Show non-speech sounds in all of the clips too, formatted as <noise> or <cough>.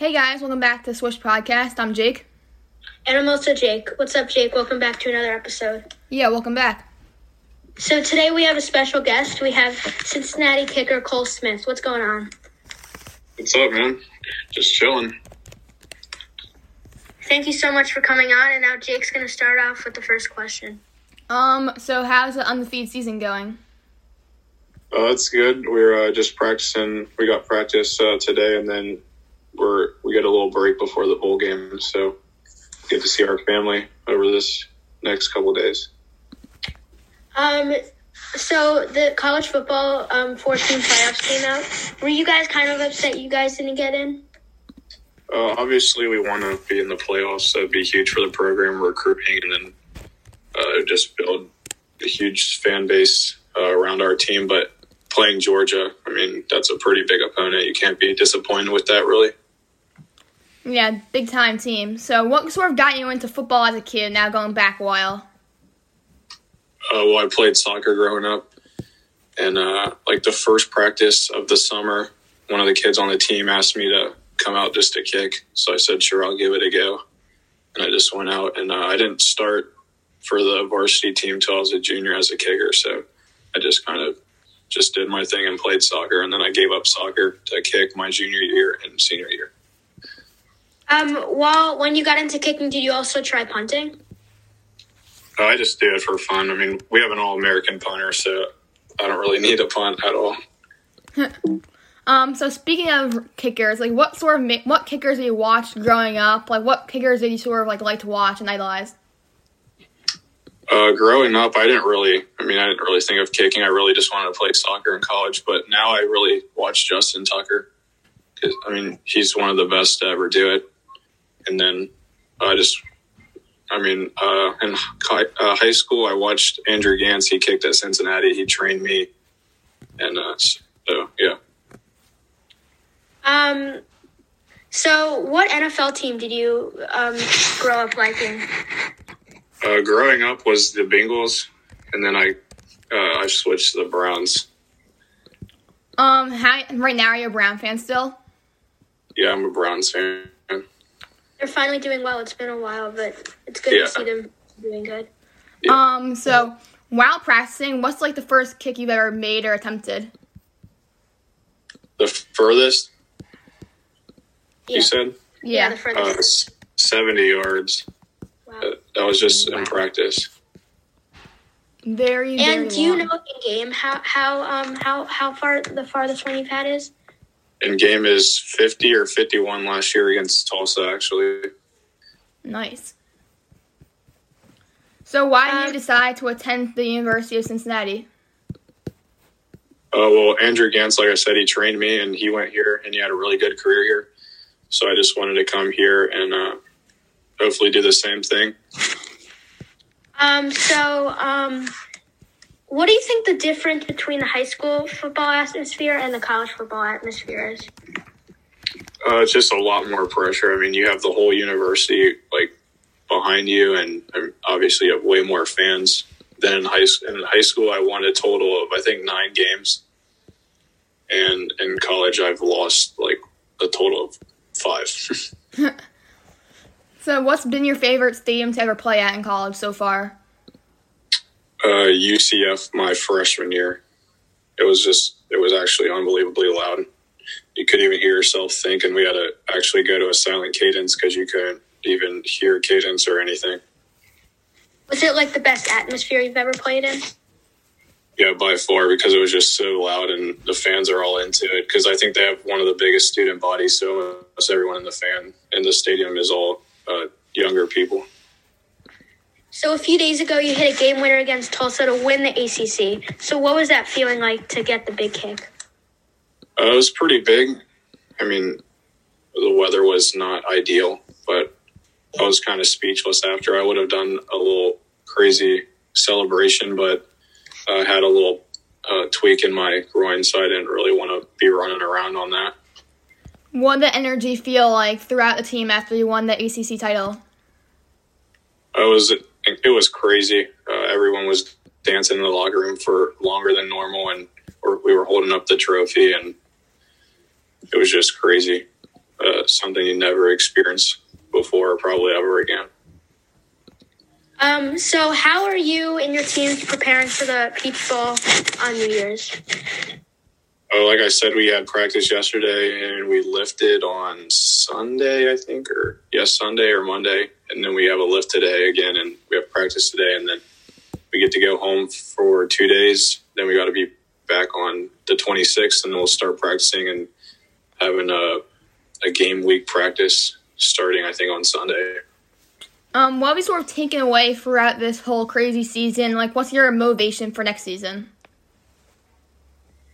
Hey guys, welcome back to Swish Podcast. I'm Jake. And I'm also Jake. What's up, Jake? Welcome back to another episode. Yeah, welcome back. So today we have a special guest. We have Cincinnati kicker Cole Smith. What's going on? What's up, man? Just chilling. Thank you so much for coming on. And now Jake's going to start off with the first question. Um, so how's on the undefeated season going? Uh, it's good. We're uh, just practicing. We got practice uh, today, and then we're we get a little break before the bowl game, so get to see our family over this next couple days. Um, so the college football um, 14 playoffs came out. Were you guys kind of upset you guys didn't get in? Uh, obviously, we want to be in the playoffs. That'd be huge for the program, recruiting, and then uh, just build a huge fan base uh, around our team. But playing Georgia, I mean, that's a pretty big opponent. You can't be disappointed with that, really. Yeah, big time team. So, what sort of got you into football as a kid? Now going back a while. Uh, well, I played soccer growing up, and uh, like the first practice of the summer, one of the kids on the team asked me to come out just to kick. So I said, "Sure, I'll give it a go." And I just went out, and uh, I didn't start for the varsity team till I was a junior as a kicker. So I just kind of just did my thing and played soccer, and then I gave up soccer to kick my junior year and senior year. Um, while when you got into kicking, did you also try punting? Uh, I just do it for fun. I mean, we have an all American punter, so I don't really need a punt at all. <laughs> um, so speaking of kickers, like what sort of what kickers did you watch growing up? Like what kickers did you sort of like like to watch and idolize? Uh, growing up, I didn't really. I mean, I didn't really think of kicking. I really just wanted to play soccer in college. But now I really watch Justin Tucker. I mean, he's one of the best to ever do it. And then I just, I mean, uh, in high, uh, high school, I watched Andrew Gantz. He kicked at Cincinnati. He trained me, and uh, so yeah. Um. So, what NFL team did you um, grow up liking? Uh, growing up was the Bengals, and then I uh, I switched to the Browns. Um, how, right now are you a Brown fan still? Yeah, I'm a Browns fan. They're finally doing well. It's been a while, but it's good Yeah. to see them doing good. Yeah. Um, so while practicing, what's like the first kick you've ever made or attempted? The furthest Yeah, you said yeah, Yeah. the uh, furthest. s- seventy yards. Wow. Uh, That was just Wow. in practice. Very, very And do you long. know in game how how um how how far the farthest one you've had is? In game is fifty or fifty-one last year against Tulsa. Actually, Nice. So why did Um, you decide to attend the University of Cincinnati? uh, well, Andrew Gantz, like I said, he trained me, and he went here, and he had a really good career here. So I just wanted to come here and uh, hopefully do the same thing. Um. So um, what do you think the difference between the high school football atmosphere and the college football atmosphere is? Uh, it's just a lot more pressure. I mean, you have the whole university like behind you, and um, obviously you have way more fans than in high s- in high school. I won a total of I think nine games, and in college I've lost like a total of five. <laughs> <laughs> So what's been your favorite stadium to ever play at in college so far? Uh, UCF my freshman year. It was just it was actually unbelievably loud. You couldn't even hear yourself think, and we had to actually go to a silent cadence because you couldn't even hear cadence or anything. Was it like the best atmosphere you've ever played in? Yeah, by far because it was just so loud and the fans are all into it. Because I think they have one of the biggest student bodies, so almost everyone in the fan in the stadium is all uh, younger people. So a few days ago, you hit a game winner against Tulsa to win the AAC. So what was that feeling like to get the big kick? Uh, it was pretty big. I mean, the weather was not ideal, but I was kind of speechless after. I would have done a little crazy celebration, but I had a little uh, tweak in my groin, so I didn't really want to be running around on that. What did the energy feel like throughout the team after you won the AAC title? I was it was crazy. Uh, everyone was dancing in the locker room for longer than normal, and we were holding up the trophy, and it was just crazy. Uh, something you never experienced before, or probably ever again. Um, so how are you and your teams preparing for the Peach Bowl on New Year's? Oh, like I said, we had practice yesterday and we lifted on Sunday, I think, or yes, Sunday or Monday, and then we have a lift today again, and we have practice today, and then we get to go home for two days. Then we got to be back on the 26th, and we'll start practicing and having a a game week practice starting, I think, on Sunday. Um, what have you sort of taken away throughout this whole crazy season? Like, what's your motivation for next season?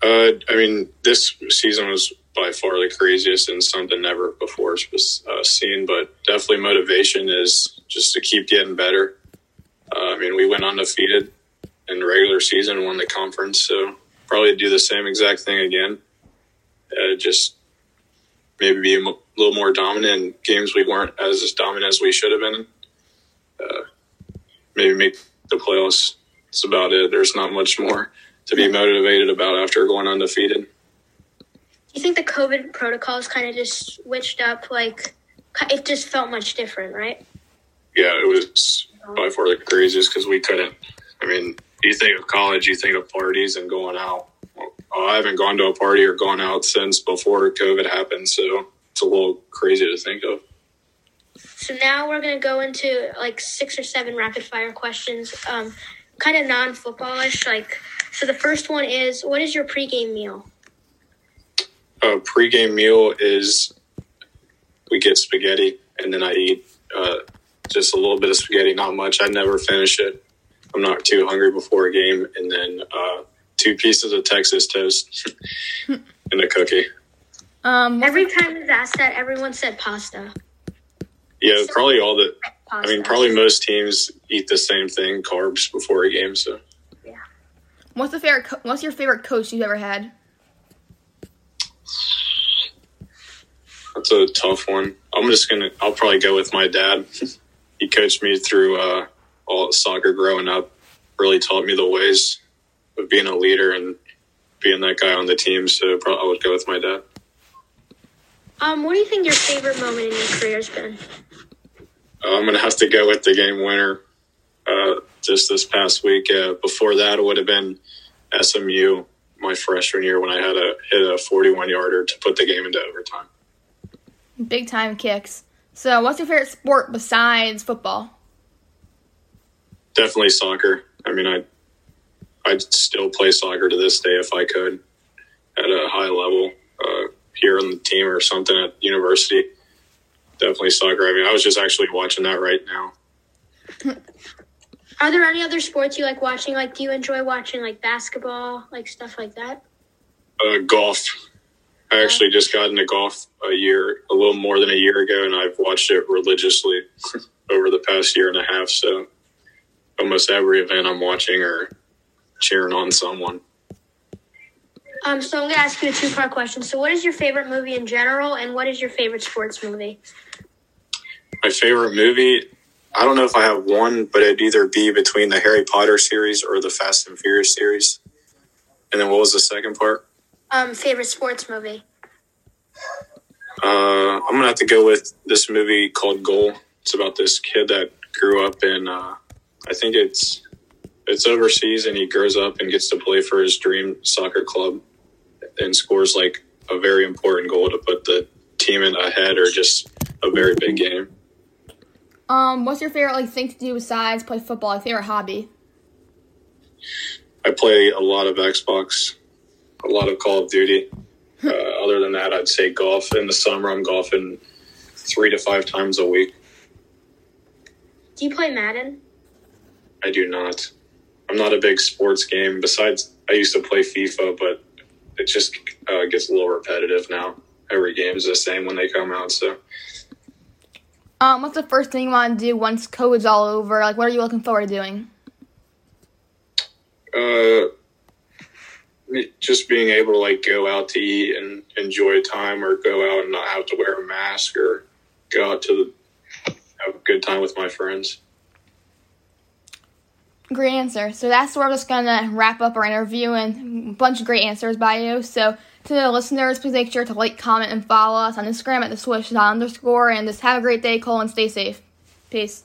Uh, I mean, this season was by far the craziest and something never before was uh, seen. But definitely, motivation is just to keep getting better. Uh, I mean, we went undefeated in the regular season, won the conference, so probably do the same exact thing again. Uh, just maybe be a m- little more dominant in games we weren't as dominant as we should have been. Uh, maybe make the playoffs. That's about it. There's not much more to be motivated about after going undefeated. Do you think the COVID protocols kind of just switched up? Like, it just felt much different, right? Yeah, it was by for the craziest because we couldn't. I mean, you think of college, you think of parties and going out. Well, I haven't gone to a party or gone out since before COVID happened, so it's a little crazy to think of. So now we're gonna go into like six or seven rapid fire questions, um, kind of non footballish. Like, so the first one is, what is your pregame meal? A pregame meal is we get spaghetti and then I eat uh, just a little bit of spaghetti, not much. I never finish it. I'm not too hungry before a game, and then uh, two pieces of Texas toast <laughs> and a cookie. Um, Every time we've asked that, everyone said pasta. Yeah, probably all the. Pasta. I mean, probably most teams eat the same thing, carbs before a game. So Yeah. what's the favorite? Co- what's your favorite coach you've ever had? that's a tough one. I'm just gonna. I'll probably go with my dad. <laughs> he coached me through uh, all soccer growing up. Really taught me the ways of being a leader and being that guy on the team. So probably I would go with my dad. Um, what do you think your favorite moment in your career has been? Uh, I'm gonna have to go with the game winner. Uh, just this past week. Uh, before that, it would have been SMU my freshman year when I had a hit a 41 yarder to put the game into overtime. Big time kicks. So, what's your favorite sport besides football? Definitely soccer. I mean, I I'd still play soccer to this day if I could at a high level uh, here on the team or something at university. Definitely soccer. I mean, I was just actually watching that right now. <laughs> Are there any other sports you like watching? Like, do you enjoy watching like basketball, like stuff like that? Uh, golf. I actually just got into golf a year, a little more than a year ago, and I've watched it religiously <laughs> over the past year and a half. So almost every event I'm watching or cheering on someone. Um, so I'm gonna ask you a two part question. So, what is your favorite movie in general, and what is your favorite sports movie? My favorite movie, I don't know if I have one, but it'd either be between the Harry Potter series or the Fast and Furious series. And then what was the second part? Um, favorite sports movie. Uh, I'm gonna have to go with this movie called Goal. It's about this kid that grew up in, uh, I think it's it's overseas, and he grows up and gets to play for his dream soccer club, and scores like a very important goal to put the team in ahead, or just a very big game. Um, what's your favorite like thing to do besides play football? Like favorite hobby? I play a lot of Xbox, a lot of Call of Duty. Uh, other than that, I'd say golf. In the summer, I'm golfing three to five times a week. Do you play Madden? I do not. I'm not a big sports game. Besides, I used to play FIFA, but it just uh, gets a little repetitive now. Every game is the same when they come out. So Um, what's the first thing you want to do once COVID's all over? Like, what are you looking forward to doing? uh, just being able to like go out to eat and enjoy time, or go out and not have to wear a mask, or go out to the, have a good time with my friends. Great answer. So that's where we're just gonna wrap up our interview and a bunch of great answers by you. So to the listeners, please make sure to like, comment, and follow us on Instagram at the swish underscore. And just have a great day, Cole, and stay safe. Peace.